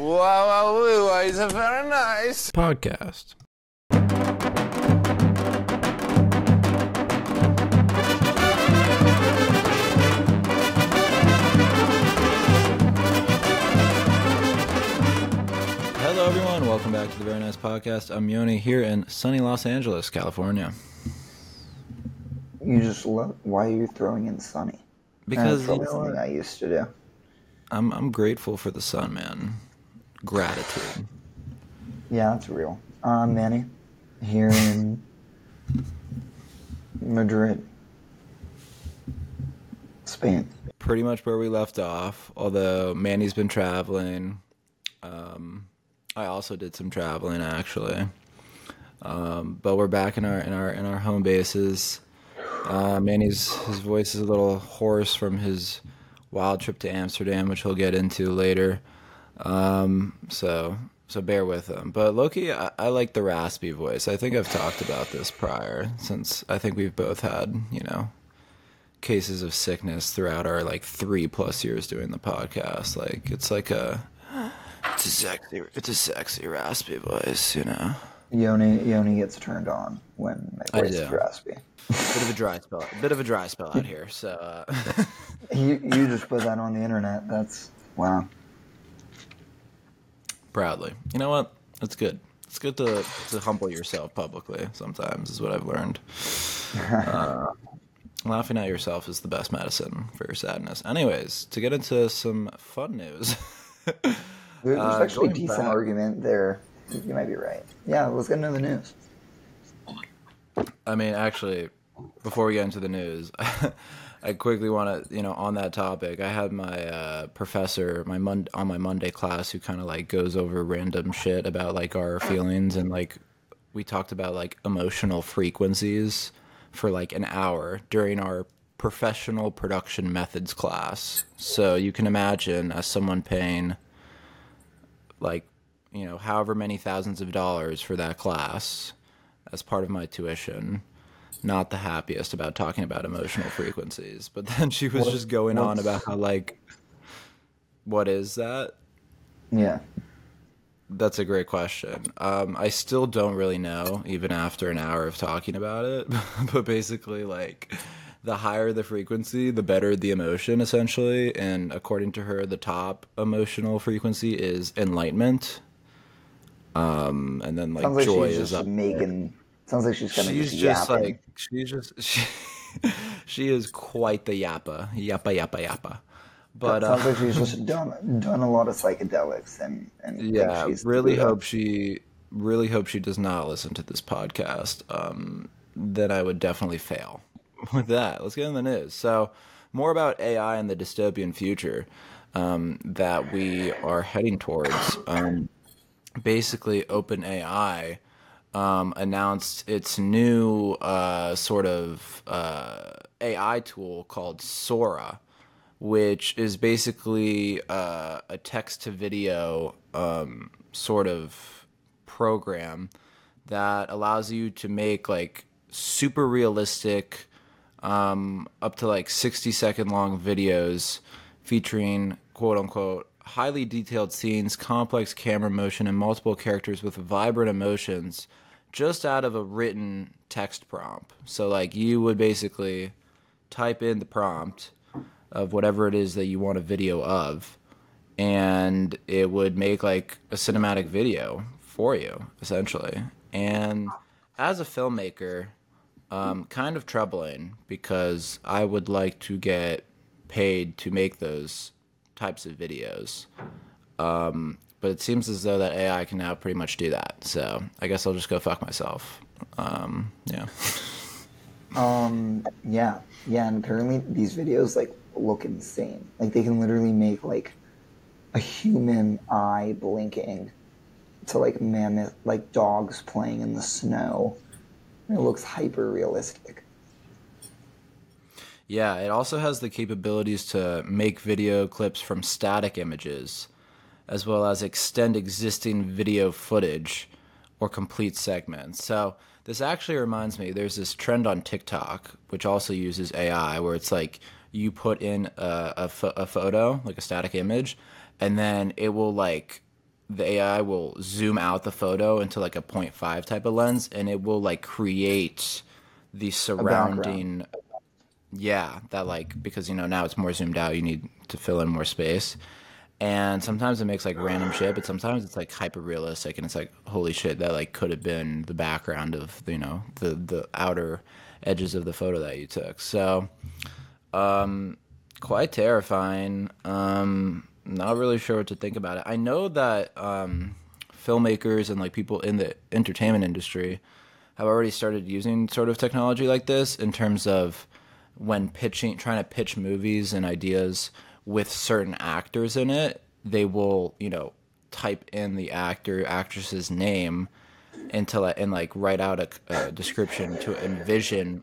Wow, wow, wow, it's a very nice. podcast. Hello, everyone. Welcome back to the Very Nice Podcast. I'm Yoni here in sunny Los Angeles, California. You just love. Why are you throwing in Sunny? Because That's probably you know something? I used to do. I'm I'm grateful for the sun, man. Gratitude. Yeah, that's real. I'm Manny, here in Madrid, Spain. pretty much where we left off. Although Manny's been traveling, um, I also did some traveling actually. Um, but we're back in our in our in our home bases. Uh, Manny's his voice is a little hoarse from his wild trip to Amsterdam, which he'll get into later. Um, so so bear with him. But low key, I, I like the raspy voice. I think I've talked about this prior, since I think we've both had you know cases of sickness throughout our like three plus years doing the podcast. Like it's like a it's a sexy it's a sexy raspy voice, you know. Yoni, Yoni gets turned on when my voice is raspy. Bit of a dry spell, A bit of a dry spell out here. So uh, You, you just put that on the internet. That's wow. Proudly, you know what? It's good. It's good to to humble yourself publicly. Sometimes is what I've learned. Uh, laughing at yourself is the best medicine for your sadness. Anyways, to get into some fun news. There's Uh, actually a decent back- argument there. You might be right. Yeah, let's get into the news. I mean, actually, before we get into the news, I quickly want to, you know, on that topic, I had my uh, professor, my mon- on my Monday class, who kind of like goes over random shit about like our feelings, and like we talked about like emotional frequencies for like an hour during our professional production methods class. So you can imagine as someone paying like you know however many thousands of dollars for that class as part of my tuition not the happiest about talking about emotional frequencies but then she was just going on about how like what is that Yeah. that's a great question um, i still don't really know even after an hour of talking about it but basically like the higher the frequency the better the emotion essentially and according to her the top emotional frequency is enlightenment um, and then like Sounds joy is up making. Sounds like she's kind of she's just, yapping. like she's just she, she is quite the yappa yappa yappa. Yappa but sounds uh, like she's just done done a lot of psychedelics and and yeah she's really hope she really hope she does not listen to this podcast um then i would definitely fail with that. Let's get in the news. So more about ai and the dystopian future um, that we are heading towards. Um, basically OpenAI um, announced its new uh, sort of uh, AI tool called Sora, which is basically uh, a text to video um, sort of program that allows you to make like super realistic um, up to like 60 second long videos featuring quote unquote highly detailed scenes, complex camera motion, and multiple characters with vibrant emotions just out of a written text prompt. So, like, you would basically type in the prompt of whatever it is that you want a video of, and it would make like a cinematic video for you, essentially. And as a filmmaker, um, kind of troubling because I would like to get paid to make those types of videos. Um, but it seems as though that AI can now pretty much do that. So I guess I'll just go fuck myself. Um, yeah. Um. Yeah. Yeah. And apparently these videos like look insane. Like they can literally make like a human eye blinking to like mammoth, like dogs playing in the snow. It looks hyper realistic. Yeah, it also has the capabilities to make video clips from static images, as well as extend existing video footage or complete segments. So this actually reminds me, there's this trend on TikTok, which also uses AI, where it's like you put in a, a, pho- a photo, like a static image, and then it will like the AI will zoom out the photo into like a 0.5 type of lens, and it will like create the surrounding. Yeah, that like because you know now it's more zoomed out, you need to fill in more space. And sometimes it makes like random shit, but sometimes it's like hyper realistic, and it's like holy shit, that like could have been the background of you know the the outer edges of the photo that you took. So, um, quite terrifying. Um, not really sure what to think about it. I know that um, filmmakers and like people in the entertainment industry have already started using sort of technology like this in terms of when pitching, trying to pitch movies and ideas with certain actors in it. They will, you know, type in the actor actress's name into and like write out a, a description to envision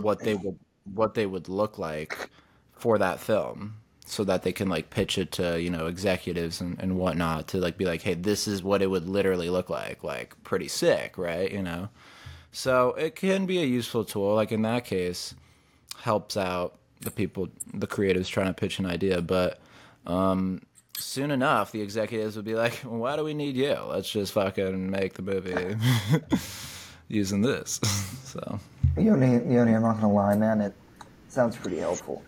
what they would what they would look like for that film so that they can like pitch it to you know executives and, and whatnot to like be like hey this is what it would literally look like like pretty sick right you know so it can be a useful tool like in that case helps out the people the creatives trying to pitch an idea but um soon enough the executives would be like well, why do we need you let's just fucking make the movie using this so Yoni, Yoni, I'm not gonna lie, man. It sounds pretty helpful.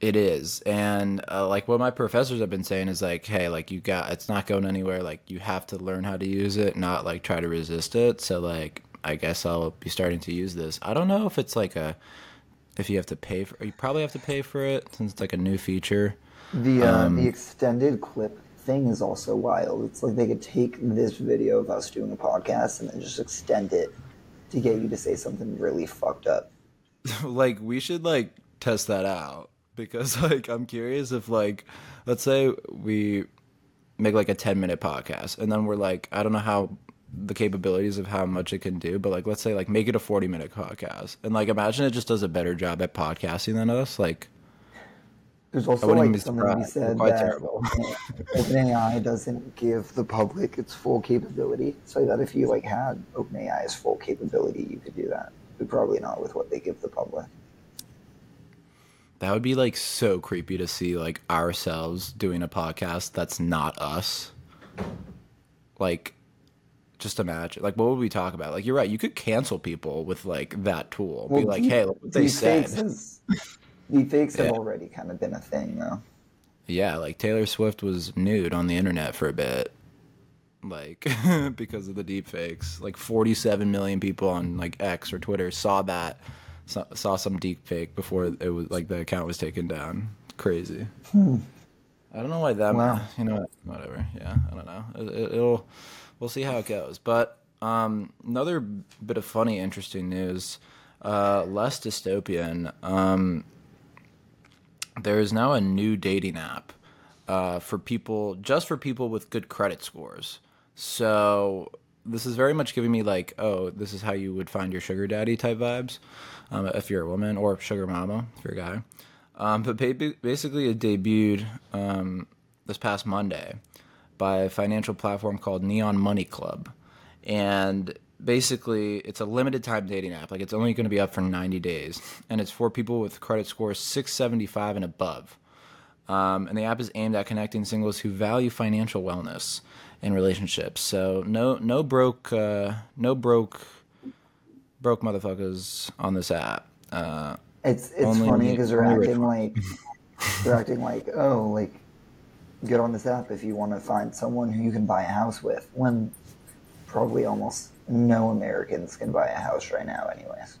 It is, and uh, like what my professors have been saying is like, hey, like you got, it's not going anywhere. Like you have to learn how to use it, not like try to resist it. So like, I guess I'll be starting to use this. I don't know if it's like a, if you have to pay for, you probably have to pay for it since it's like a new feature. The uh, Um, the extended clip thing is also wild. It's like they could take this video of us doing a podcast and then just extend it to get you to say something really fucked up. like we should like test that out because like I'm curious if like, let's say we make like a 10 minute podcast and then we're like, I don't know how the capabilities of how much it can do, but like let's say like make it a 40 minute podcast and like imagine it just does a better job at podcasting than us. Like There's also like something to be said that terrible. OpenAI doesn't give the public its full capability. So that if you like had OpenAI's full capability, you could do that. But probably not with what they give the public. that would be like so creepy to see like ourselves doing a podcast that's not us. Like just imagine like what would we talk about? Like you're right, you could cancel people with like that tool. be like, deep- hey, look what they said. deepfakes Deepfakes have already kind of been a thing, though. Yeah, like Taylor Swift was nude on the internet for a bit. Like because of the deepfakes. Like 47 million people on like X or Twitter saw that saw, saw some deepfake before it was like the account was taken down. Crazy. Hmm. I don't know why that Wow. you know whatever. Yeah, I don't know. It, it, it'll we'll see how it goes. But um another bit of funny interesting news uh less dystopian um there is now a new dating app uh, for people, just for people with good credit scores. So this is very much giving me like, oh, this is how you would find your sugar daddy type vibes, um, if you're a woman, or sugar mama if you're a guy. Um, but basically, it debuted um, this past Monday by a financial platform called Neon Money Club, and basically it's a limited time dating app. Like it's only going to be up for 90 days, and it's for people with credit scores 675 and above. Um, and the app is aimed at connecting singles who value financial wellness in relationships. So no no broke uh, no broke broke motherfuckers on this app. Uh, It's it's funny because they're acting like they're acting like oh like get on this app if you want to find someone who you can buy a house with when probably almost no Americans can buy a house right now anyways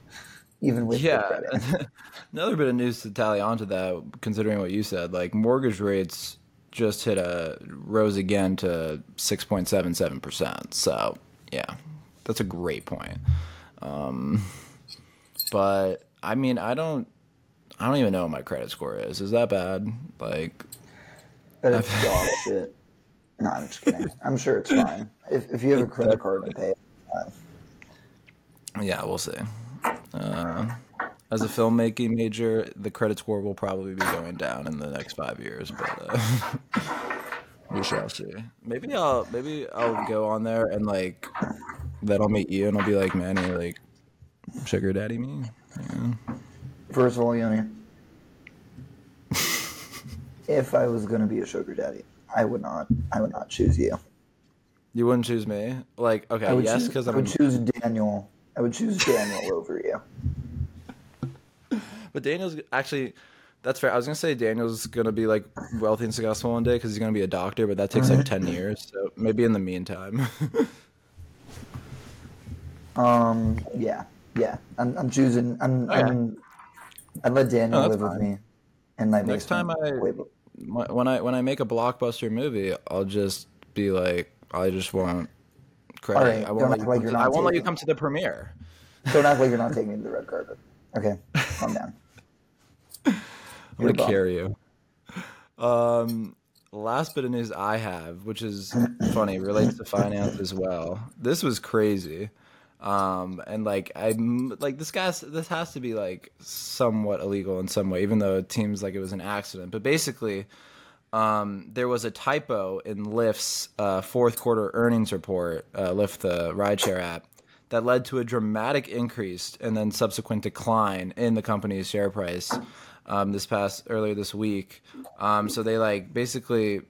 even with yeah. credit. Another bit of news to tally onto that, considering what you said, like mortgage rates just hit a rose again to six point seven seven percent. So yeah, that's a great point. Um, but I mean, I don't, I don't even know what my credit score is. Is that bad? Like, But it's dog shit. No, I'm just kidding. I'm sure it's fine. If if you have a credit card to pay, fine. yeah, we'll see. Uh, as a filmmaking major, the credit score will probably be going down in the next five years, but uh, we shall see. Maybe I'll maybe I'll go on there and like then I'll meet you and I'll be like, Manny, like sugar daddy me. Yeah. First of all, Yoni, if I was gonna be a sugar daddy, I would not. I would not choose you. You wouldn't choose me? Like, okay, I would yes, because I would choose Daniel. I would choose Daniel over you. But Daniel's actually. That's fair. I was gonna say Daniel's gonna be like wealthy and successful one day because he's gonna be a doctor, but that takes like ten years. So maybe in the meantime. Um, yeah, yeah. I'm, I'm choosing. I'm. I'm. I'd let Daniel Oh, live with me, and like Next time. I- Wait, when I when I make a blockbuster movie, I'll just be like, I just want credit. Right, I won't, let you, like to, I won't let you come to the premiere. Don't act like you're not taking me to the red carpet. Okay, calm down. I'm You're gonna carry you. Um, last bit of news I have, which is funny, relates to finance as well. This was crazy. Um, and like I'm like this guy's this has to be like somewhat illegal in some way, even though it seems like it was an accident. But basically, um, there was a typo in Lyft's uh, fourth quarter earnings report, uh, Lyft, the rideshare app, that led to a dramatic increase and then subsequent decline in the company's share price um, this past earlier this week. Um, so they like basically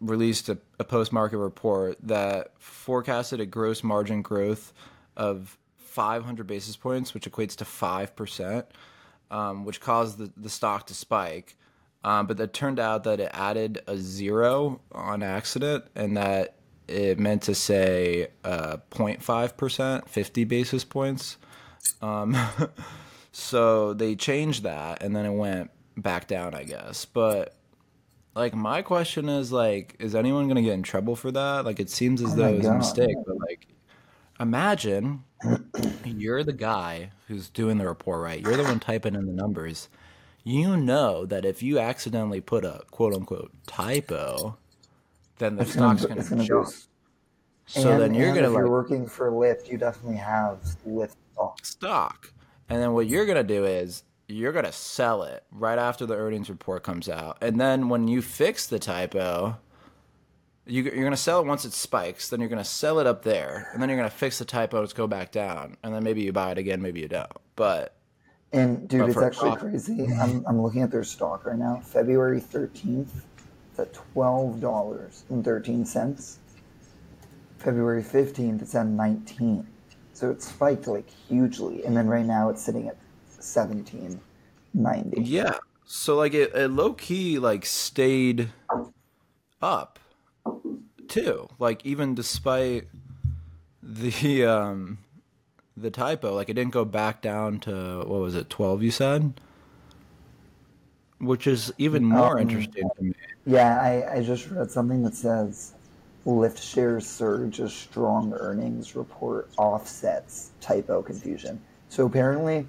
released a, a post market report that forecasted a gross margin growth of 500 basis points, which equates to 5%, um, which caused the, the stock to spike. Um, but it turned out that it added a zero on accident and that it meant to say uh, 0.5%, 50 basis points. Um, so they changed that and then it went back down, I guess. But like my question is like, is anyone gonna get in trouble for that? Like it seems as Oh though it was a mistake, but like imagine you're the guy who's doing the report, right? You're the one typing in the numbers. You know that if you accidentally put a quote unquote typo, then the It's stock's gonna, it's gonna jump. So and, then you're gonna if like you're working for Lyft, you definitely have Lyft stock. stock. And then what you're going to do is you're going to sell it right after the earnings report comes out. And then when you fix the typo, you, you're going to sell it once it spikes. Then you're going to sell it up there. And then you're going to fix the typo, it's go back down. And then maybe you buy it again, maybe you don't. But And dude, But it's actually profit. crazy. I'm, I'm looking at their stock right now. February 13th, it's at twelve dollars and thirteen cents. February 15th, it's at 19. So it spiked like hugely, and then right now it's sitting at 17.90. yeah. So like it, it low key like stayed up too. Like even despite the um the typo, like it didn't go back down to what was it, twelve you said? Which is even more Um, interesting to me. Yeah, I, I just read something that says Lyft shares surge as strong earnings report offsets typo confusion. So apparently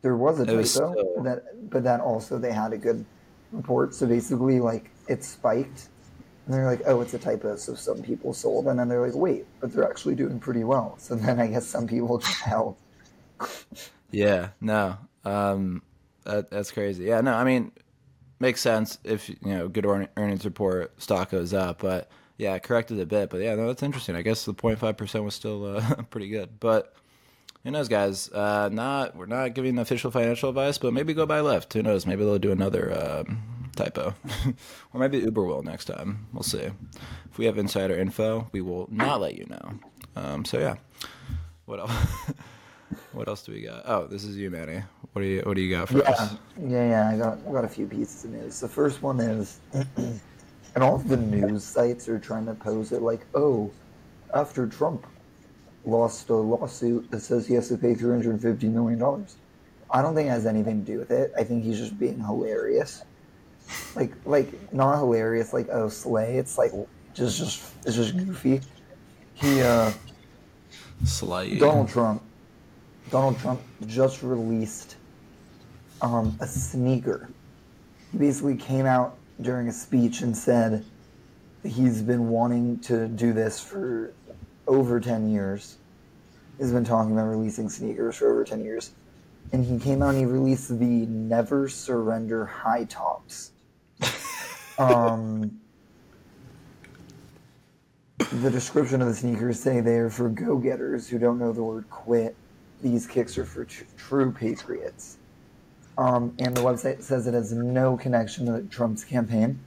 there was a typo, was still- that but that also they had a good report. So basically, like it spiked, and they're like, "Oh, it's a typo." So some people sold, and then they're like, "Wait, but they're actually doing pretty well." So then I guess some people just held. Yeah, no. Um that, that's crazy. Yeah, no, I mean makes sense if you know good earnings report stock goes up, but yeah, it corrected a bit, but yeah, no, that's interesting. I guess the 0.5% was still uh, pretty good. But who knows, guys? Uh, not we're not giving official financial advice, but maybe go buy Lyft. Who knows? Maybe they'll do another um, typo, or maybe Uber will next time. We'll see. If we have insider info, we will not let you know. Um, so yeah, what else? what else do we got? Oh, this is you, Manny. What do you What do you got for Yeah, us? yeah, yeah. I got I got a few pieces of news. The first one is, and all of the news sites are trying to pose it like, oh, after Trump lost a lawsuit that says he has to pay three hundred fifty million dollars. I don't think it has anything to do with it. I think he's just being hilarious. Like, like not hilarious. Like, oh, slay. It's like just, just, it's just goofy. He, uh, Slight. Donald Trump. Donald Trump just released um, a sneaker. He basically came out during a speech and said he's been wanting to do this for over 10 years. He's been talking about releasing sneakers for over 10 years. And he came out and he released the Never Surrender High Tops. Um, the description of the sneakers say they are for go-getters who don't know the word quit. These kicks are for tr- true patriots. Um, and the website says it has no connection to Trump's campaign.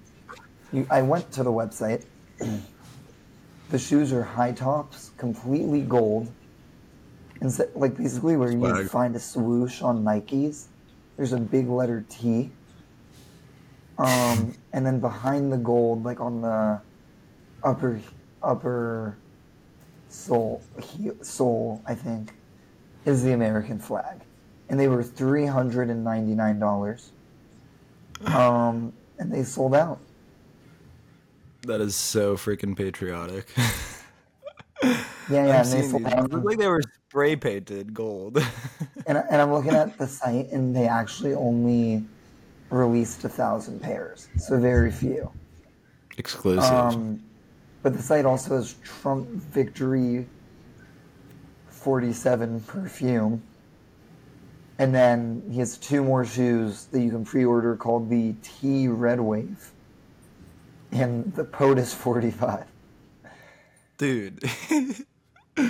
You, I went to the website. the shoes are high tops, completely gold. Instead, like basically where you'd find a swoosh on Nikes, there's a big letter T. Um, and then behind the gold, like on the upper upper sole he, sole, I think, is the American flag, and they were three hundred and ninety nine dollars. Um, and they sold out. That is so freaking patriotic. Yeah, yeah, I've and they sold these. out. It looked like they were spray painted gold. And, and I'm looking at the site, and they actually only released a thousand pairs, so very few. Exclusive. Um, but the site also has Trump Victory 47 perfume. And then he has two more shoes that you can pre order called the T Red Wave and the POTUS 45. Dude.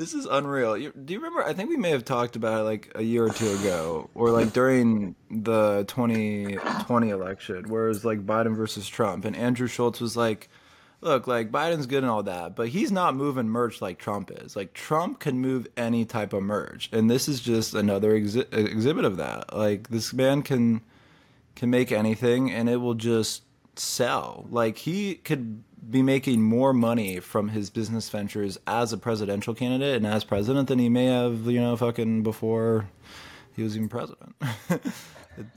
this is unreal. Do you remember? I think we may have talked about it like a year or two ago, or like during the 2020 election, where it was like Biden versus Trump, and Andrew Schulz was like, "Look, like Biden's good and all that, but he's not moving merch like Trump is. Like Trump can move any type of merch, and this is just another exhi- exhibit of that. Like this man can can make anything, and it will just sell. Like he could be making more money from his business ventures as a presidential candidate and as president than he may have, you know, fucking before he was even president. it,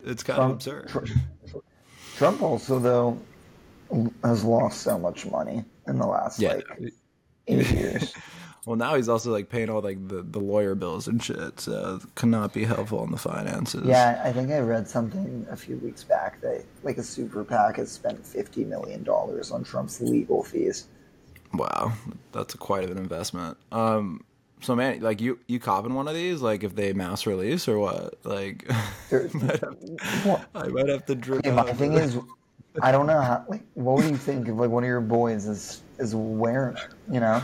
it's kind of absurd. Tr- Trump also, though, has lost so much money in the last Yeah. like eight years. Well, now he's also like paying all like the, the lawyer bills and shit, so cannot be helpful in the finances. Yeah, I think I read something a few weeks back that like a super PAC has spent fifty million dollars on Trump's legal fees. Wow, that's quite of an investment. Um, so man, like you you copping one of these? Like if they mass release or what? Like There- Well, I might have to drip. okay, my thing is, I don't know how. Like, what would you think if like one of your boys is is wearing it? You know,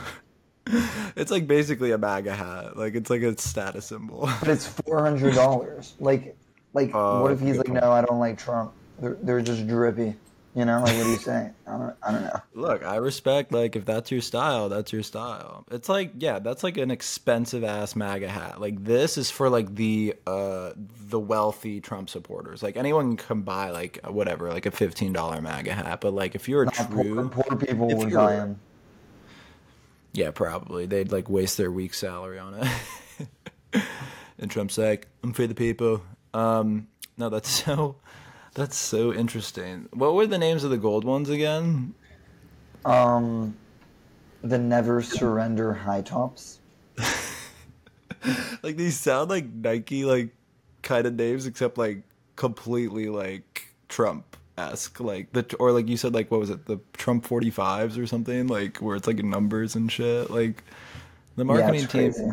It's like basically a MAGA hat. Like it's like a status symbol. but it's four hundred dollars. Like, like Oh, what if he's like, no, I don't like Trump. They're they're just drippy. You know, like what do you say? I don't I don't know. Look, I respect like if that's your style, that's your style. It's like yeah, that's like an expensive ass MAGA hat. Like this is for like the uh the wealthy Trump supporters. Like anyone can buy like whatever, like a fifteen dollar MAGA hat. But like if you're a Not poor, true poor people if would buy him. Yeah, probably. They'd like waste their week salary on it. and Trump's like, I'm for the people. Um, no, that's so that's so interesting. What were the names of the gold ones again? Um, the never surrender high tops. Like these sound like Nike like kind of names, except like completely like Trump esque. Like the or like you said, like what was it, the Trump forty fives or something? Like where it's like numbers and shit. Like the marketing yeah, team crazy.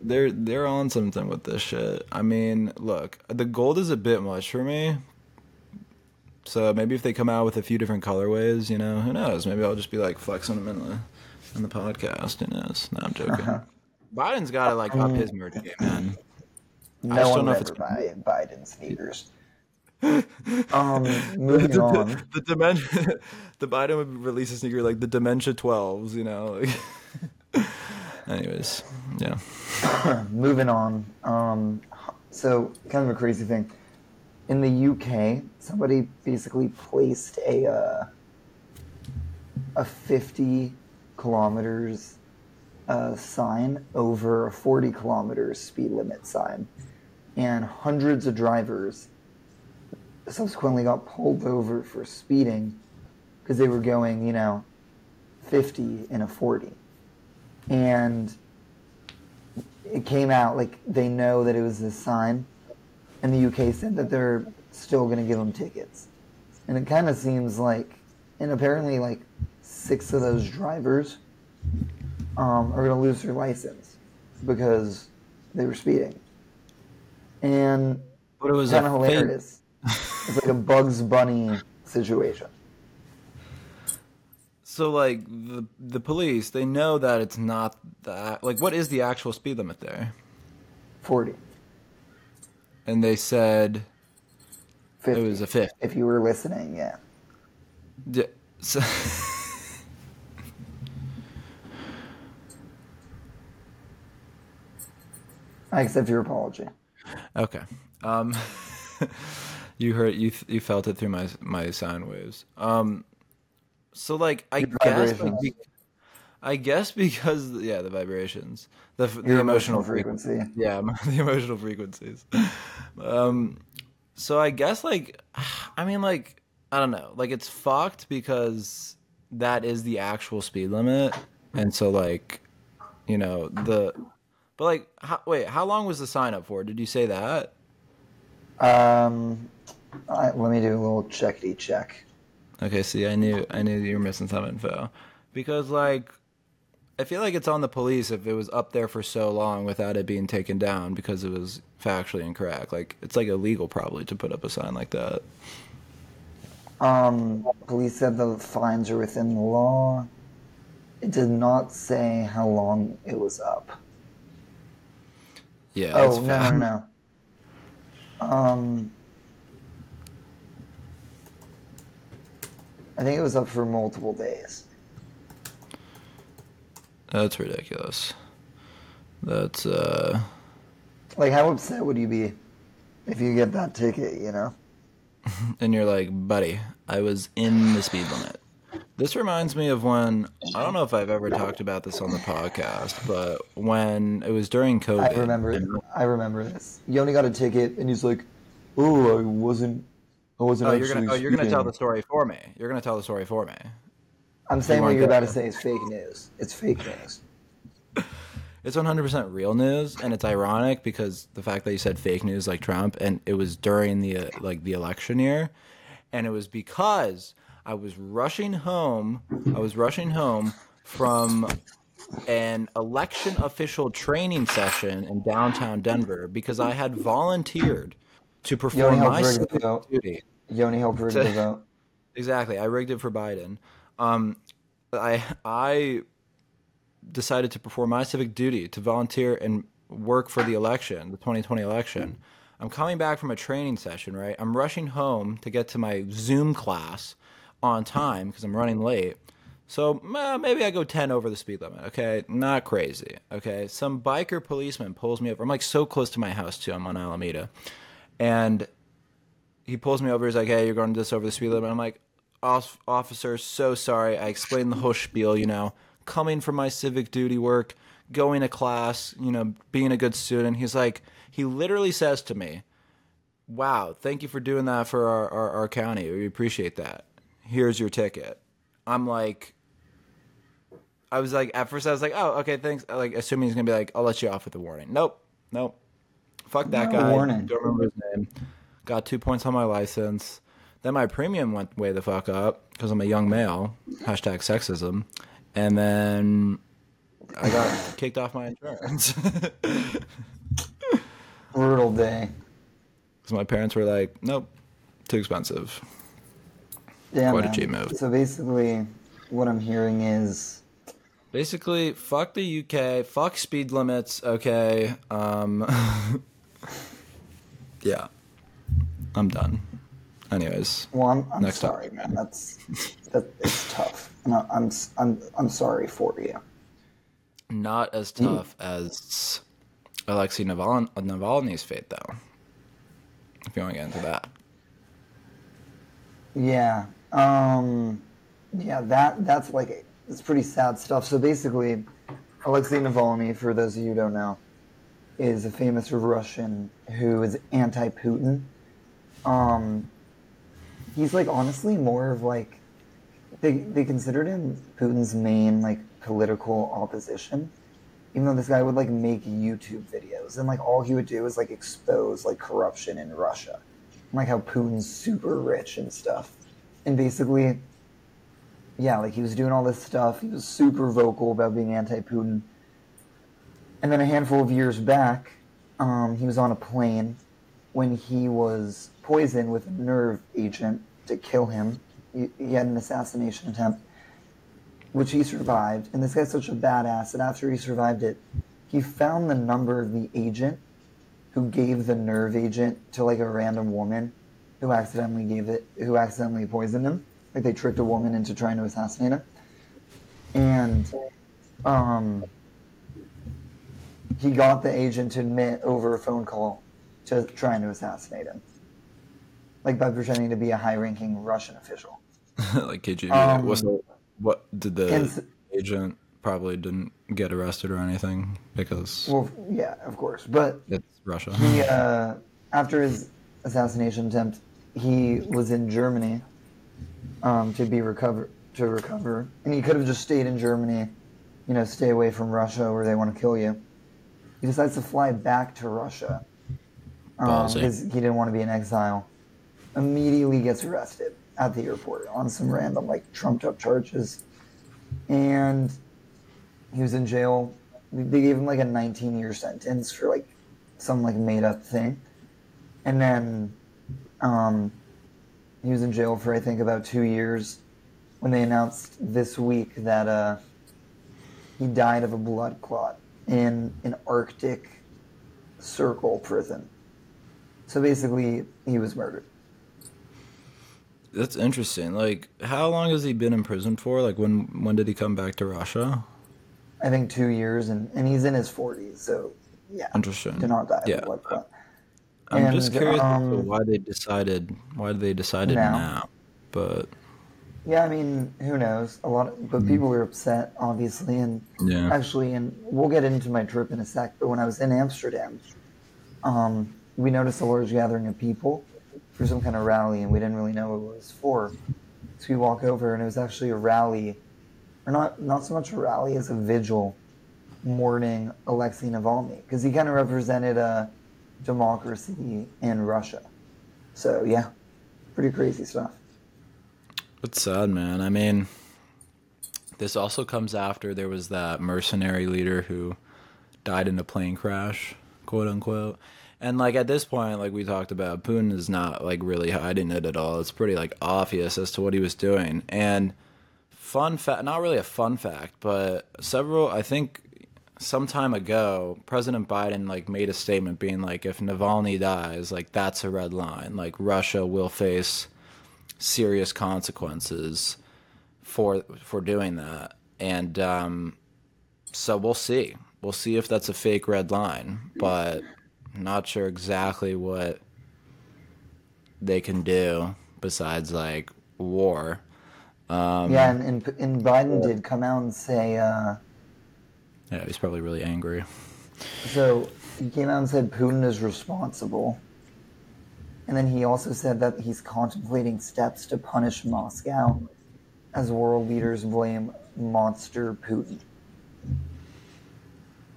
they're they're on something with this shit. I mean, look, the gold is a bit much for me. So maybe if they come out with a few different colorways, you know, who knows? Maybe I'll just be like flexing them in the in the podcast. Who knows? No, I'm joking. Uh-huh. Biden's got to like up his merch game, man. No just one don't know if it's- Biden sneakers. Um, moving the, on. the dementia, the Biden would release a sneaker like the Dementia 12s, you know. Anyways, yeah. moving on. Um, so kind of a crazy thing. In the UK, somebody basically placed a uh, a 50 kilometers uh, sign over a 40 kilometers speed limit sign, and hundreds of drivers subsequently got pulled over for speeding because they were going, you know, 50 in a 40, and it came out like they know that it was this sign, and the UK said that they're still going to give them tickets, and it kind of seems like, and apparently like six of those drivers um, are going to lose their license because they were speeding, and But it was kind a of fake- hilarious. It's like a Bugs Bunny situation. So like the the police, they know that it's not that. Like, what is the actual speed limit there? Forty. And they said 50. it was a fifth. If you were listening, yeah. D- So, I accept your apology. okay. Um, you heard you you felt it through my my sound waves. Um, so like I guess like, be- I guess because yeah the vibrations the f- the emotional emotional frequency frequency. yeah the emotional frequencies. Um, so I guess like I mean like I don't know like it's fucked because that is the actual speed limit, and so like you know the but like how, wait how long was the sign up for? Did you say that? Um, I, let me do a little checkity check. Okay, see, I knew I knew you were missing some info because like I feel like it's on the police if it was up there for so long without it being taken down because it was factually incorrect. Like it's like illegal probably to put up a sign like that. Um, police said the fines are within the law. It did not say how long it was up. Yeah. Oh no, no, no. Um, I think it was up for multiple days. That's ridiculous. That's uh Like, how upset would you be if you get that ticket? You know? and you're like, buddy, I was in the speed limit. This reminds me of when I don't know if I've ever talked about this on the podcast, but when it was during COVID. I remember. I remember this. Yoni got a ticket, and he's like, "Oh, I wasn't. I wasn't Oh, you're actually." gonna oh, you're gonna tell the story for me. You're gonna tell the story for me. I'm saying what you're about to say is fake news. It's fake news. It's 100% real news, and it's ironic because the fact that you said fake news like Trump, and it was during the uh, like the election year, and it was because I was rushing home. I was rushing home from an election official training session in downtown Denver because I had volunteered to perform my civic duty. Yoni helped rig the vote. Exactly. I rigged it for Biden. Um, I I decided to perform my civic duty to volunteer and work for the election, the 2020 election. I'm coming back from a training session, right? I'm rushing home to get to my Zoom class on time because I'm running late. So eh, maybe I go 10 over the speed limit, okay? Not crazy, okay? Some biker policeman pulls me over. I'm like so close to my house too. I'm on Alameda. And he pulls me over. He's like, "Hey, you're going to this over the speed limit." I'm like, "Officer, so sorry." I explained the whole spiel. You know, coming from my civic duty work, going to class, you know, being a good student. He's like, he literally says to me, "Wow, thank you for doing that for our, our, our county. We appreciate that. Here's your ticket." I'm like, I was like, at first I was like, "Oh, okay, thanks." Uh, like, assuming he's gonna be like, "I'll let you off with a warning." Nope, nope. Fuck that No guy. warning. Don't remember his name. Got two points on my license. Then my premium went way the fuck up because I'm a young male. Hashtag sexism. And then I got kicked off my insurance Brutal day. Because my parents were like, "Nope, too expensive." Yeah, Quite a man. cheap move. So basically, what I'm hearing is Basically, fuck the UK, fuck speed limits. Okay, um, yeah, I'm done. Anyways, Well, I'm, I'm Next sorry, man. That's that. It's tough, and I, I'm s- I'm I'm sorry for you. not as tough as Alexei Naval- Navalny's fate, though. If you want to get into that. Yeah. Um. Yeah. That that's like it's pretty sad stuff. So basically, Alexei Navalny, for those of you who don't know, is a famous Russian who is anti-Putin. Um. He's like honestly more of like they they considered him Putin's main like political opposition. Even though this guy would like make YouTube videos and like all he would do is like expose like corruption in Russia. And, like how Putin's super rich and stuff. And basically yeah, like he was doing all this stuff. He was super vocal about being anti-Putin. And then a handful of years back, um, he was on a plane when he was poisoned with a nerve agent to kill him. He, he had an assassination attempt, which he survived. And this guy's such a badass that after he survived it, he found the number of the agent who gave the nerve agent to like a random woman who accidentally gave it, who accidentally poisoned him. Like they tricked a woman into trying to assassinate him, and um, he got the agent to admit over a phone call to trying to assassinate him, like by pretending to be a high-ranking Russian official. like KGB. Um, What's the, what did the and agent probably didn't get arrested or anything because Well, yeah, of course, but it's Russia. he uh, after his assassination attempt, he was in Germany um, to be recover to recover, and he could have just stayed in Germany, you know, stay away from Russia where they want to kill you. He decides to fly back to Russia um, because he didn't want to be in exile. Immediately gets arrested at the airport on some random like trumped up charges, and he was in jail. They gave him like a 19 year sentence for like some like made up thing, and then um, he was in jail for I think about two years when they announced this week that uh, he died of a blood clot in an Arctic Circle prison. So basically, he was murdered. That's interesting. Like, how long has he been in prison for? Like, when when did he come back to Russia? I think two years, and, and he's in his 40s. So yeah, Interesting. did not die of Yeah. A blood clot. I'm just curious um, why they decided why they decided now. now. But Yeah, I mean, who knows? A lot, of, but people were upset, obviously, and Yeah. actually, and we'll get into my trip in a sec. But when I was in Amsterdam, um, we noticed a large gathering of people for some kind of rally, and we didn't really know what it was for. So we walk over, and it was actually a rally, or not not so much a rally as a vigil, mourning Alexei Navalny, because he kind of represented a democracy in Russia. So yeah, pretty crazy stuff. It's sad, man. I mean, this also comes after there was that mercenary leader who died in a plane crash, quote unquote. And like at this point, like we talked about, Putin is not like really hiding it at all. It's pretty like obvious as to what he was doing. And fun fact, not really a fun fact, but several, I think, some time ago, President Biden like made a statement being like, if Navalny dies, like that's a red line. Like Russia will face serious consequences for for doing that. And um, so we'll see. We'll see if that's a fake red line, but not sure exactly what they can do besides like war. Um, yeah, and, and, and Biden did come out and say, uh, Yeah, he's probably really angry. so he came out and said Putin is responsible. And then he also said that he's contemplating steps to punish Moscow as world leaders blame monster Putin.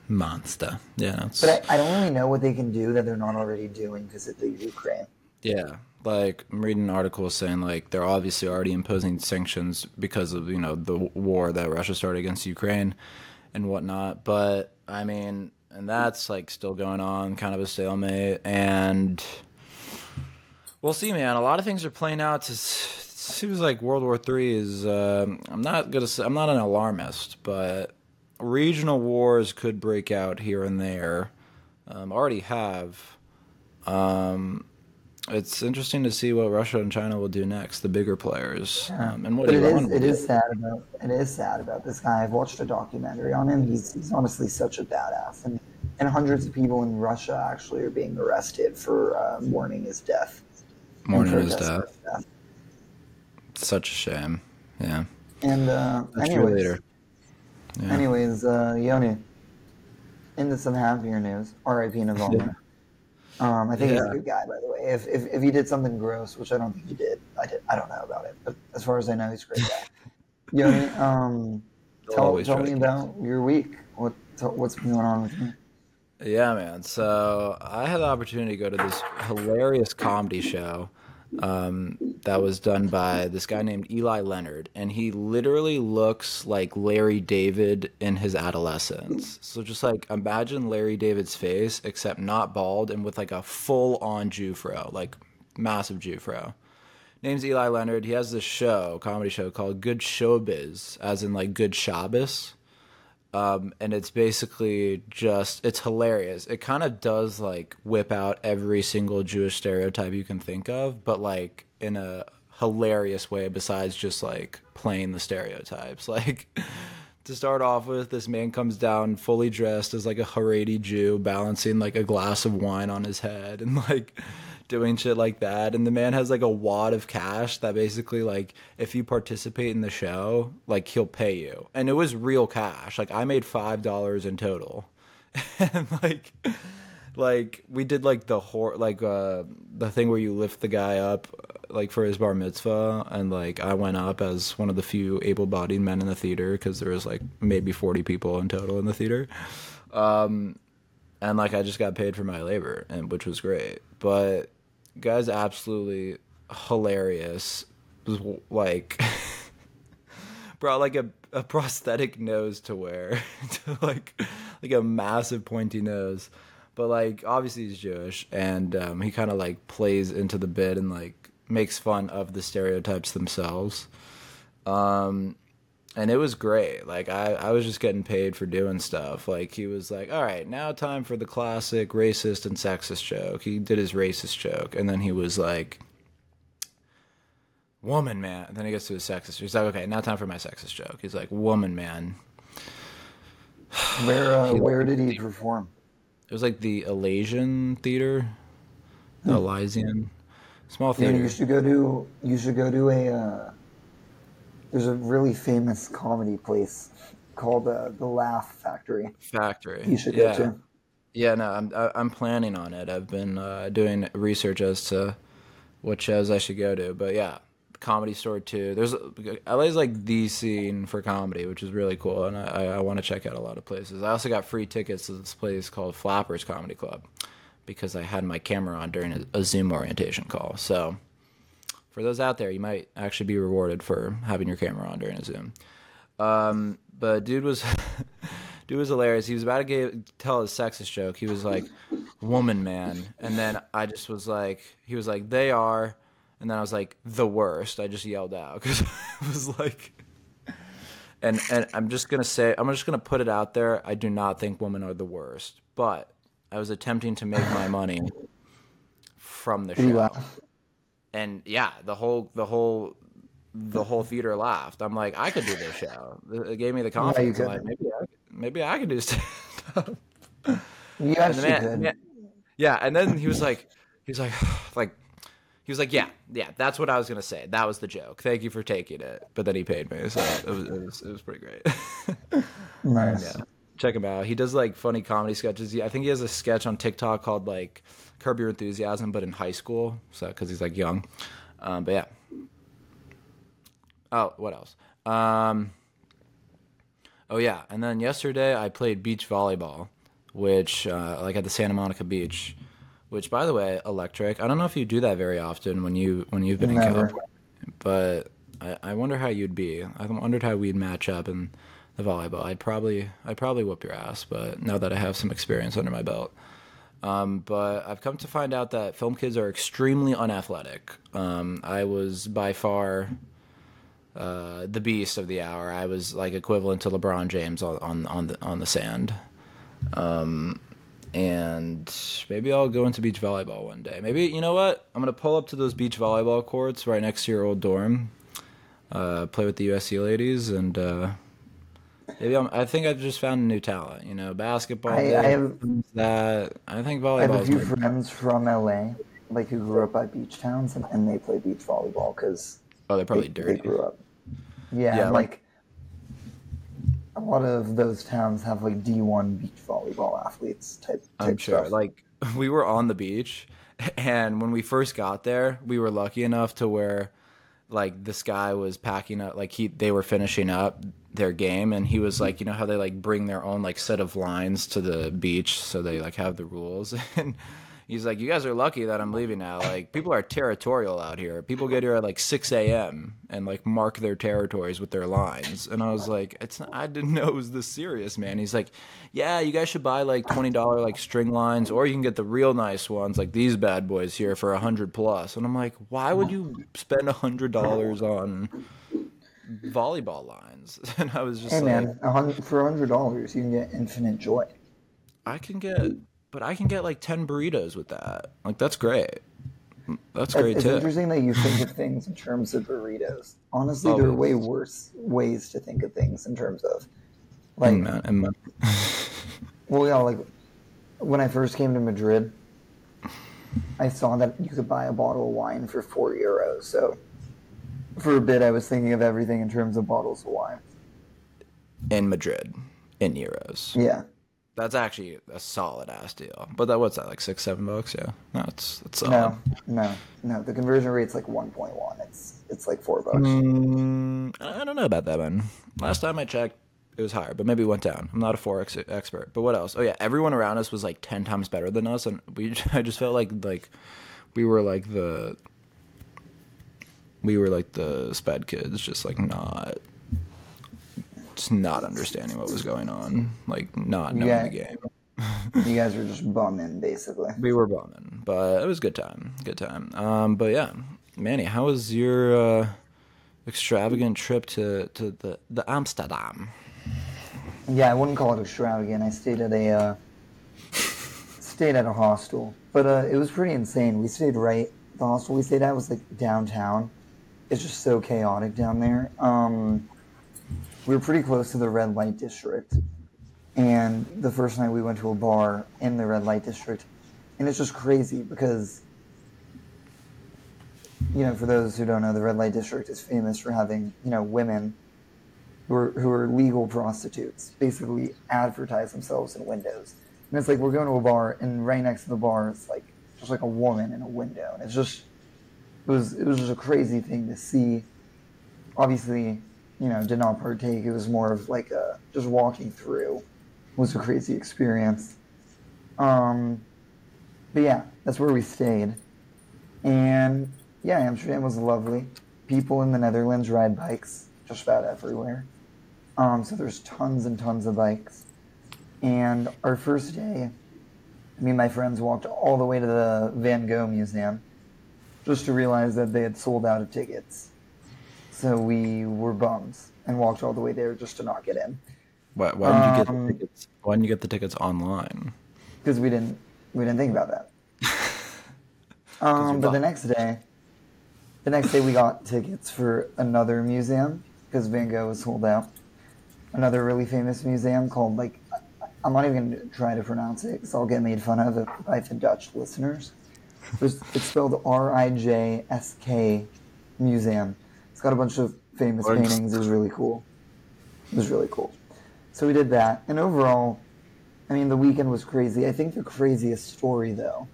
Monster. Yeah, that's, But I, I don't really know what they can do that they're not already doing because of the Ukraine. yeah. Like I'm reading an article saying like they're obviously already imposing sanctions because of you know the war that Russia started against Ukraine and whatnot. But I mean, and that's like still going on, kind of a stalemate. And we'll see, man. A lot of things are playing out. It seems like World War Three is. Um, I'm not gonna. Say, I'm not an alarmist, but regional wars could break out here and there. Um, already have. Um, it's interesting to see what Russia and China will do next, the bigger players, um, and what But it is it is sad about it is sad about this guy. I've watched a documentary on him. He's he's honestly such a badass, and and hundreds of people in Russia actually are being arrested for uh, mourning his death. Mourning his death. death. Such a shame. Yeah. And uh, anyways, later. Yeah. anyways, uh, Yoni. Into some happier news. R.I.P. Navalny. Um, I think he's a good guy, by the way. If, if if he did something gross, which I don't think he did, I did. I don't know about it, but as far as I know, he's a great guy. Yoni, um, They'll tell, tell me about your week. What what's been going on with you? Yeah, man. So I had the opportunity to go to this hilarious comedy show um, that was done by this guy named Eli Leonard, and he literally looks like Larry David in his adolescence. So just like imagine Larry David's face, except not bald and with like a full-on Jewfro, like massive Jewfro. Name's Eli Leonard. He has this show, comedy show called Good Showbiz, as in like Good Shabbos um, and it's basically just it's hilarious. It kind of does like whip out every single Jewish stereotype you can think of, but like in a hilarious way besides just like playing the stereotypes. Like to start off with, this man comes down fully dressed as like a Haredi Jew, balancing like a glass of wine on his head and like doing shit like that. And the man has like a wad of cash that basically like if you participate in the show, like he'll pay you. And it was real cash. Like I made five dollars in total. and like like we did like the hor like uh the thing where you lift the guy up like for his bar mitzvah and like i went up as one of the few able-bodied men in the theater because there was like maybe 40 people in total in the theater um and like i just got paid for my labor and which was great but guy's absolutely hilarious like brought like a, a prosthetic nose to wear to like like a massive pointy nose but like obviously he's Jewish, and um, he kind of like plays into the bit and like makes fun of the stereotypes themselves. Um, and it was great. Like I, I was just getting paid for doing stuff. Like he was like, "All right, now time for the classic racist and sexist joke." He did his racist joke, and then he was like, "Woman, man." And then he gets to his sexist. He's like, "Okay, now time for my sexist joke." He's like, "Woman, man." Where uh, where did he perform? It was like the Elysian Theater, the Elysian, small theater. you should go to you should go to a uh, there's a really famous comedy place called uh, the Laugh Factory. Factory. You should yeah. go to. Yeah, no, I'm I'm planning on it. I've been uh, doing research as to what shows I should go to. But yeah, Comedy Store too. There's LA's like the scene for comedy, which is really cool, and I, I want to check out a lot of places. I also got free tickets to this place called Flappers Comedy Club because I had my camera on during a, a Zoom orientation call. So for those out there, you might actually be rewarded for having your camera on during a Zoom. Um, but dude was dude was hilarious. He was about to give, tell a sexist joke. He was like, "Woman, man," and then I just was like, he was like, "They are," and then I was like, "The worst." I just yelled out because I was like, and and I'm just gonna say, I'm just gonna put it out there. I do not think women are the worst, but I was attempting to make my money from the show laugh? And yeah, the whole the whole the whole theater laughed. I'm like, I could do this show. It gave me the confidence. I'm like, maybe I, maybe I could do up. You And man- could. man- yeah, and then he was like, he was like, like, he was like, yeah, yeah, that's what I was gonna say. That was the joke. Thank you for taking it. But then he paid me, so it was it was, it was pretty great. Nice. Yeah. Check him out. He does like funny comedy sketches. He- I think he has a sketch on TikTok called like Curb Your Enthusiasm, but in high school. So because he's like young. Um, but yeah. Oh, what else? Um, oh yeah, and then yesterday I played beach volleyball, which uh, like at the Santa Monica Beach, which by the way, electric. I don't know if you do that very often when you when you've been in Never. California, but I, I wonder how you'd be. I wondered how we'd match up in the volleyball. I'd probably I'd probably whoop your ass, but now that I have some experience under my belt. Um, but I've come to find out that film kids are extremely unathletic. Um, I was by far uh, the beast of the hour. I was like equivalent to LeBron James on on, on the on the sand. Um, and maybe I'll go into beach volleyball one day. Maybe you know what? I'm gonna pull up to those beach volleyball courts right next to your old dorm. Uh, play with the USC ladies, and uh, maybe I'm, I think I've just found a new talent. You know, basketball. I- I have- that. I think volleyball. I have a few friends from LA, like who grew up by beach towns, and, and they play beach volleyball because Oh, they're probably they, dirty. they grew up. Yeah, Yeah, like- like a lot of those towns have like D1 beach volleyball athletes type. type I'm sure. stuff. Like we were on the beach, and when we first got there, we were lucky enough to where, like, this guy was packing up. Like he, they were finishing up their game, and he was like, you know how they like bring their own like set of lines to the beach, so they like have the rules. And he's like, you guys are lucky that I'm leaving now. Like people are territorial out here. People get here at like 6 a.m. and like mark their territories with their lines. And I was like, it's not, I didn't know it was this serious, man. He's like, yeah, you guys should buy like twenty dollar like string lines, or you can get the real nice ones like these bad boys here for a hundred plus. And I'm like, why would you spend a hundred dollars on volleyball lines? And I was just hey like, man, for a hundred dollars you can get infinite joy. I can get, but I can get like ten burritos with that. Like that's great. That's great it's too. interesting that you think of things in terms of burritos. Honestly, oh, there are way worse ways to think of things in terms of like And, man, and man- Well, yeah, like when I first came to Madrid, I saw that you could buy a bottle of wine for four euros. So for a bit, I was thinking of everything in terms of bottles of wine. in Madrid, in euros. Yeah, That's actually a solid ass deal. But that what's that like six, seven bucks? Yeah, no, it's it's solid. no, no, no. The conversion rate's like one point one. It's it's like four bucks. Mm, I don't know about that, man. Last time I checked, it was higher, but maybe it went down. I'm not a forex expert, but what else? Oh yeah, everyone around us was like ten times better than us, and we I just felt like like we were like the we were like the sped kids, just like not just not understanding what was going on, like not knowing Yeah. the game. You guys were just bumming, basically. We were bumming, but it was a good time. Good time. Um, but yeah, Manny, how was your uh, extravagant trip to, to the, the Amsterdam? Yeah, I wouldn't call it extravagant. I stayed at a uh, stayed at a hostel, but uh, it was pretty insane. We stayed right. The hostel we stayed at was like downtown. It's just so chaotic down there. Um, we were pretty close to the red light district, and the first night we went to a bar in the red light district, and it's just crazy because. You know, for those who don't know, the red light district is famous for having, you know, women who are, who are legal prostitutes basically advertise themselves in windows. And it's like we're going to a bar, and right next to the bar, it's like just like a woman in a window, and it's just it was it was just a crazy thing to see. Obviously, you know, did not partake. It was more of like a just walking through was a crazy experience. Um, but yeah, that's where we stayed, and yeah, Amsterdam was lovely. People in the Netherlands ride bikes just about everywhere. Um, so there's tons and tons of bikes. And our first day, me and my friends walked all the way to the Van Gogh Museum just to realize that they had sold out of tickets. So we were bums and walked all the way there just to not get in Why, why didn't you get Um, the tickets? Why didn't you get the tickets online? because we didn't we didn't think about that. um, but the next day, the next day we got tickets for another museum because Van Gogh was sold out. Another really famous museum called like I'm not even gonna try to pronounce it because I'll get made fun of by the Dutch listeners. There's, it's spelled R I J S K Museum. It's got a bunch of famous paintings. It was really cool. It was really cool. So we did that, and overall, I mean, the weekend was crazy. I think the craziest story, though,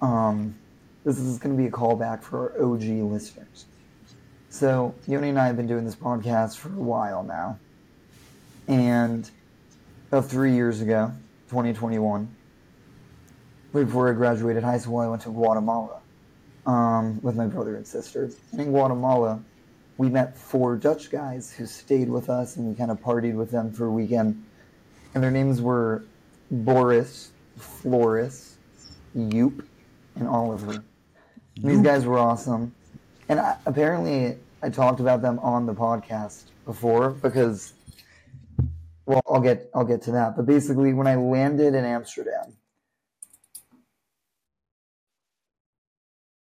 um, this is going to be a callback for our OG listeners. So, Yoni and I have been doing this podcast for a while now. And about three years ago, 2021, right before I graduated high school, I went to Guatemala um, with my brother and sister. And in Guatemala, we met four Dutch guys who stayed with us and we kind of partied with them for a weekend. And their names were Boris, Floris, Joop, and Oliver. And these guys were awesome. And I, apparently, I talked about them on the podcast before because, well, I'll get I'll get to that. But basically, when I landed in Amsterdam,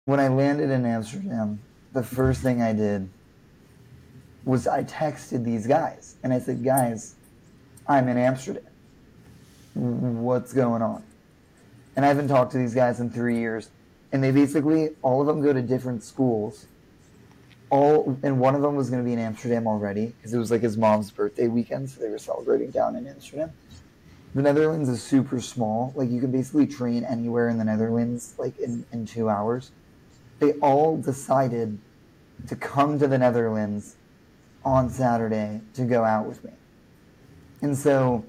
when I landed in Amsterdam, the first thing I did was I texted these guys and I said, "Guys, I'm in Amsterdam. What's going on?" And I haven't talked to these guys in three years. And they basically, all of them go to different schools. All and one of them was going to be in Amsterdam already because it was like his mom's birthday weekend, so they were celebrating down in Amsterdam. The Netherlands is super small. Like you can basically train anywhere in the Netherlands, like in, in two hours. They all decided to come to the Netherlands on Saturday to go out with me. And so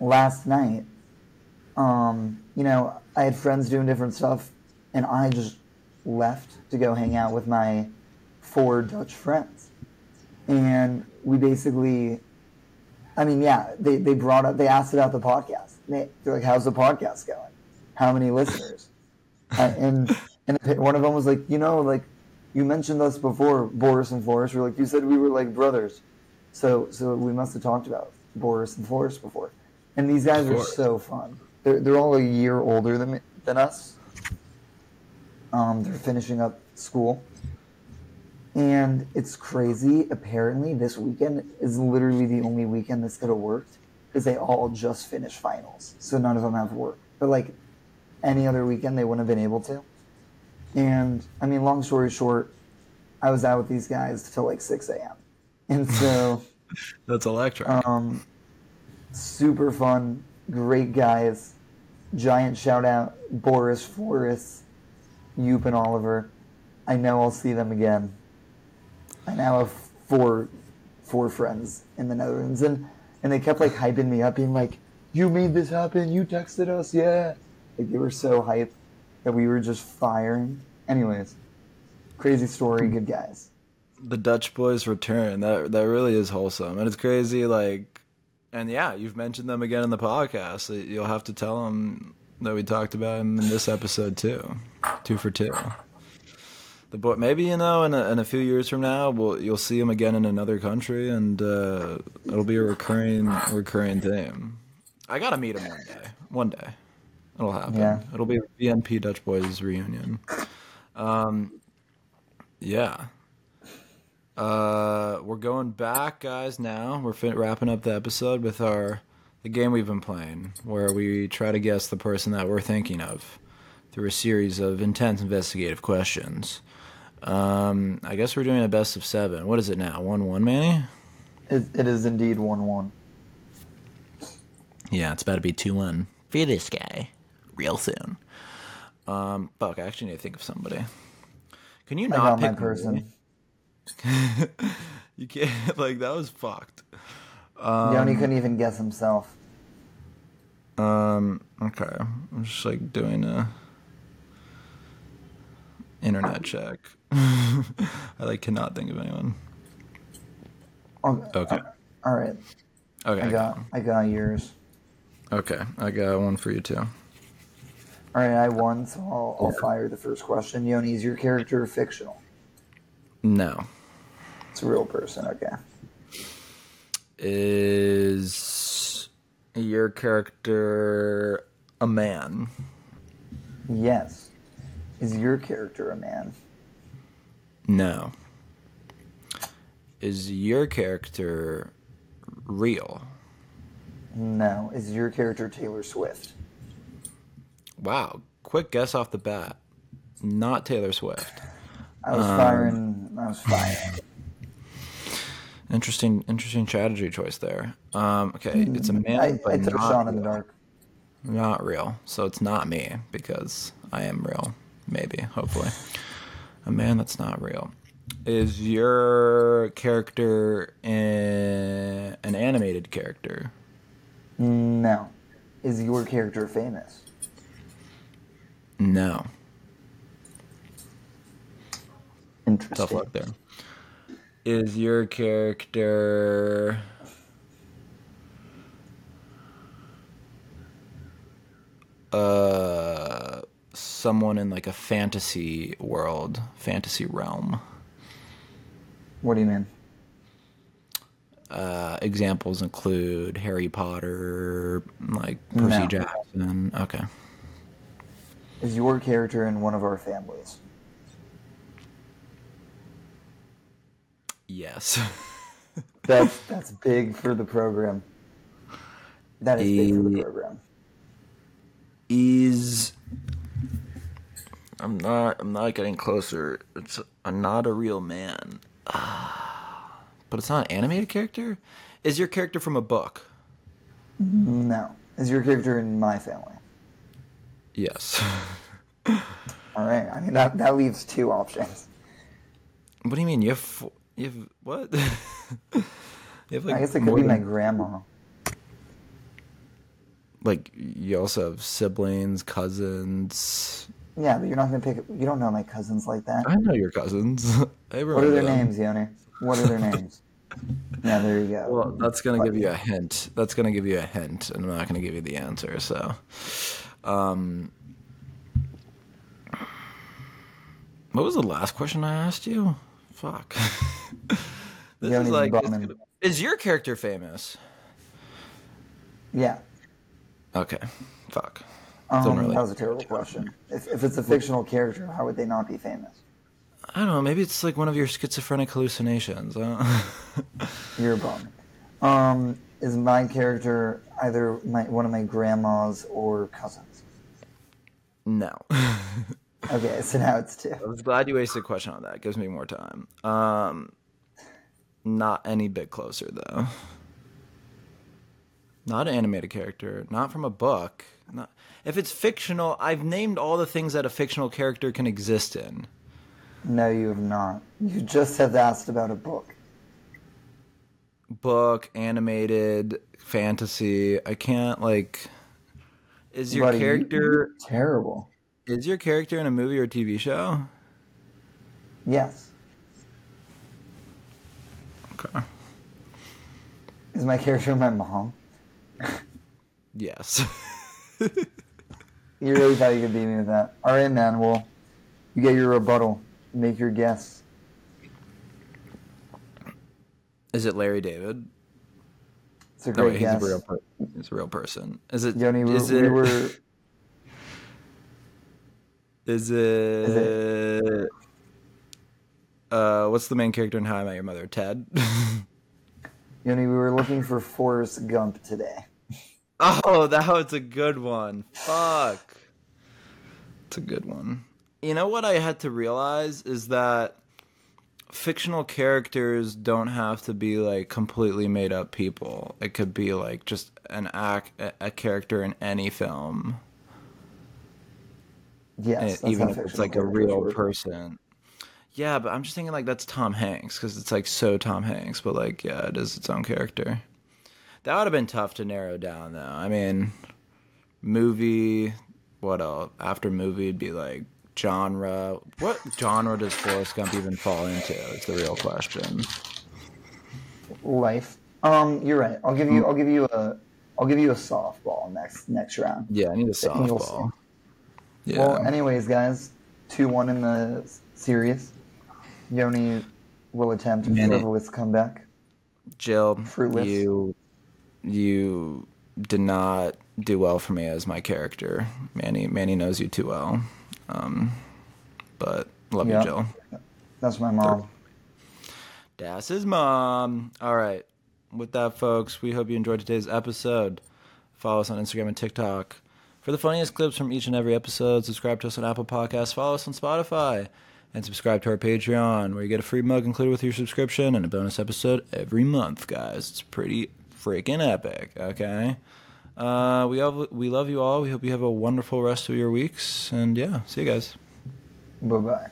last night, um, you know, I had friends doing different stuff, and I just left to go hang out with my four Dutch friends. And we basically, I mean, yeah, they, they brought up, they asked about the podcast. They, they're like, how's the podcast going? How many listeners? uh, and and one of them was like, you know, like you mentioned us before, Boris and Floris. We're like, you said we were like brothers, so so we must have talked about Boris and Floris before. And these guys are so fun. They're they're all a year older than than us. Um, they're finishing up school. And it's crazy. Apparently, this weekend is literally the only weekend that's going to work because they all just finished finals. So none of them have work. But like any other weekend, they wouldn't have been able to. And I mean, long story short, I was out with these guys till like 6 a.m. And so. That's electric. Um, super fun, great guys. Giant shout out, Boris, Floris, Joop, and Oliver. I know I'll see them again. I now have four, four friends in the Netherlands, and and they kept like hyping me up, being like, "You made this happen. You texted us, yeah." Like they were so hyped that we were just firing. Anyways, crazy story, good guys. the Dutch boys return. That that really is wholesome, and it's crazy. Like, and yeah, you've mentioned them again in the podcast. You'll have to tell them that we talked about them in this episode too. Two for two. The boy, maybe you know, in a, in a few years from now, we'll you'll see them again in another country, and uh, it'll be a recurring recurring theme. I gotta meet them one day. One day, it'll happen. Yeah. It'll be VNP Dutch Boys reunion. Um, yeah. Uh, we're going back, guys. Now we're fin- wrapping up the episode with our the game we've been playing, where we try to guess the person that we're thinking of through a series of intense investigative questions. Um, I guess we're doing a best of seven. What is it now? One one, Manny? It, it is indeed one one. Yeah, it's about to be two one for this guy, real soon. Um, fuck, I actually need to think of somebody. Can you I not pick person. you can't like that was fucked. Um, Yoni couldn't even guess himself. Um. Okay. I'm just like doing a internet check. I like cannot think of anyone. Oh, Okay. All right, Okay. I got I got yours. Okay. I got one for you too. All right, I won, so I'll, I'll fire the first question. Yoni, is your character fictional? No. It's a real person. Okay. Is your character a man? Yes. Is your character a man? No. Is your character real? No. Is your character Taylor Swift? Wow. Quick guess off the bat. Not Taylor Swift. I was firing. I was firing. Interesting, interesting strategy choice there. Um, okay, it's a man, I, but I took not, Sean in the dark. not real. So it's not me because I am real. Maybe, hopefully, a man that's not real. Is your character a- an animated character? No. Is your character famous? No. Interesting. Tough luck there. Is your character uh someone in like a fantasy world, fantasy realm? What do you mean? Uh, examples include Harry Potter, like Percy No. Jackson. Okay. Is your character in one of our families? Yes. That's that's big for the program. That is big for the program. is I'm not I'm not getting closer. It's I'm not a real man. But it's not an animated character? Is your character from a book? No. Is your character in my family? Yes. All right. I mean that that leaves two options. what do you mean? You have four, you have what? you have like I guess it could be my grandma. like you also have siblings, cousins. Yeah, but you're not gonna pick. You don't know my cousins like that. I know your cousins. What are their them. names, Yoni? What are their names? Yeah, there you go. Well, that's gonna give you a hint. That's gonna give you a hint, and I'm not gonna give you the answer. So, um, what was the last question I asked you? Fuck. this is like, could- is your character famous? yeah, Okay, fuck. Um, really- That was a terrible question. If, if it's a fictional character, how would they not be famous? I don't know. Maybe it's like one of your schizophrenic hallucinations. You're a bum. Um, is my character either my, one of my grandmas or cousins? No. Okay, so now it's two. I was glad you wasted a question on that. It gives me more time. Um, not any bit closer though. Not an animated character. Not from a book. Not if it's fictional. I've named all the things that a fictional character can exist in. No, you have not. You just have asked about a book. Book, animated, fantasy. I can't like. Is your Buddy, character terrible? is your character in a movie or TV show? Yes. Okay. Is my character my mom? Yes. You really thought you could beat me with that. All right, man. Well, you get your rebuttal. Make your guess. is it Larry David? It's a No, great wait, guess. he's a real. Per- he's a real person. Is it? Yoni, we, is we it? were. Is it? Uh, what's the main character in How I Met Your Mother? Ted. Yoni, we were looking for Forrest Gump today. oh, that was a good one. Fuck. It's a good one. You know what I had to realize is that fictional characters don't have to be like completely made up people. It could be like just an act, a- character in any film. Yes, and that's even if it's like a real work. person. Yeah, but I'm just thinking like that's Tom Hanks because it's like so Tom Hanks, but like yeah, it is its own character. That would have been tough to narrow down though. I mean, movie, what else? After movie, it'd be like genre. What genre does Forrest Gump even fall into? Is the real question. Life. Um, you're right. I'll give you. Hmm. I'll give you a. I'll give you a softball next next round. Yeah, I need a softball. Yeah. Well, anyways, guys, two one in the series. Yoni will attempt a frivolous comeback. Jill, Fruitless. you you did not do well for me as my character. Manny Manny knows you too well. Um, but love Yeah. you, Jill. That's my mom. Das his mom. All right. With that, folks, we hope you enjoyed today's episode. Follow us on Instagram and TikTok. For the funniest clips from each and every episode, subscribe to us on Apple Podcasts, follow us on Spotify, and subscribe to our Patreon, where you get a free mug included with your subscription and a bonus episode every month, guys. It's pretty freaking epic, okay? Uh, we, have, we love you all. We hope you have a wonderful rest of your weeks. And yeah, see you guys. Bye bye.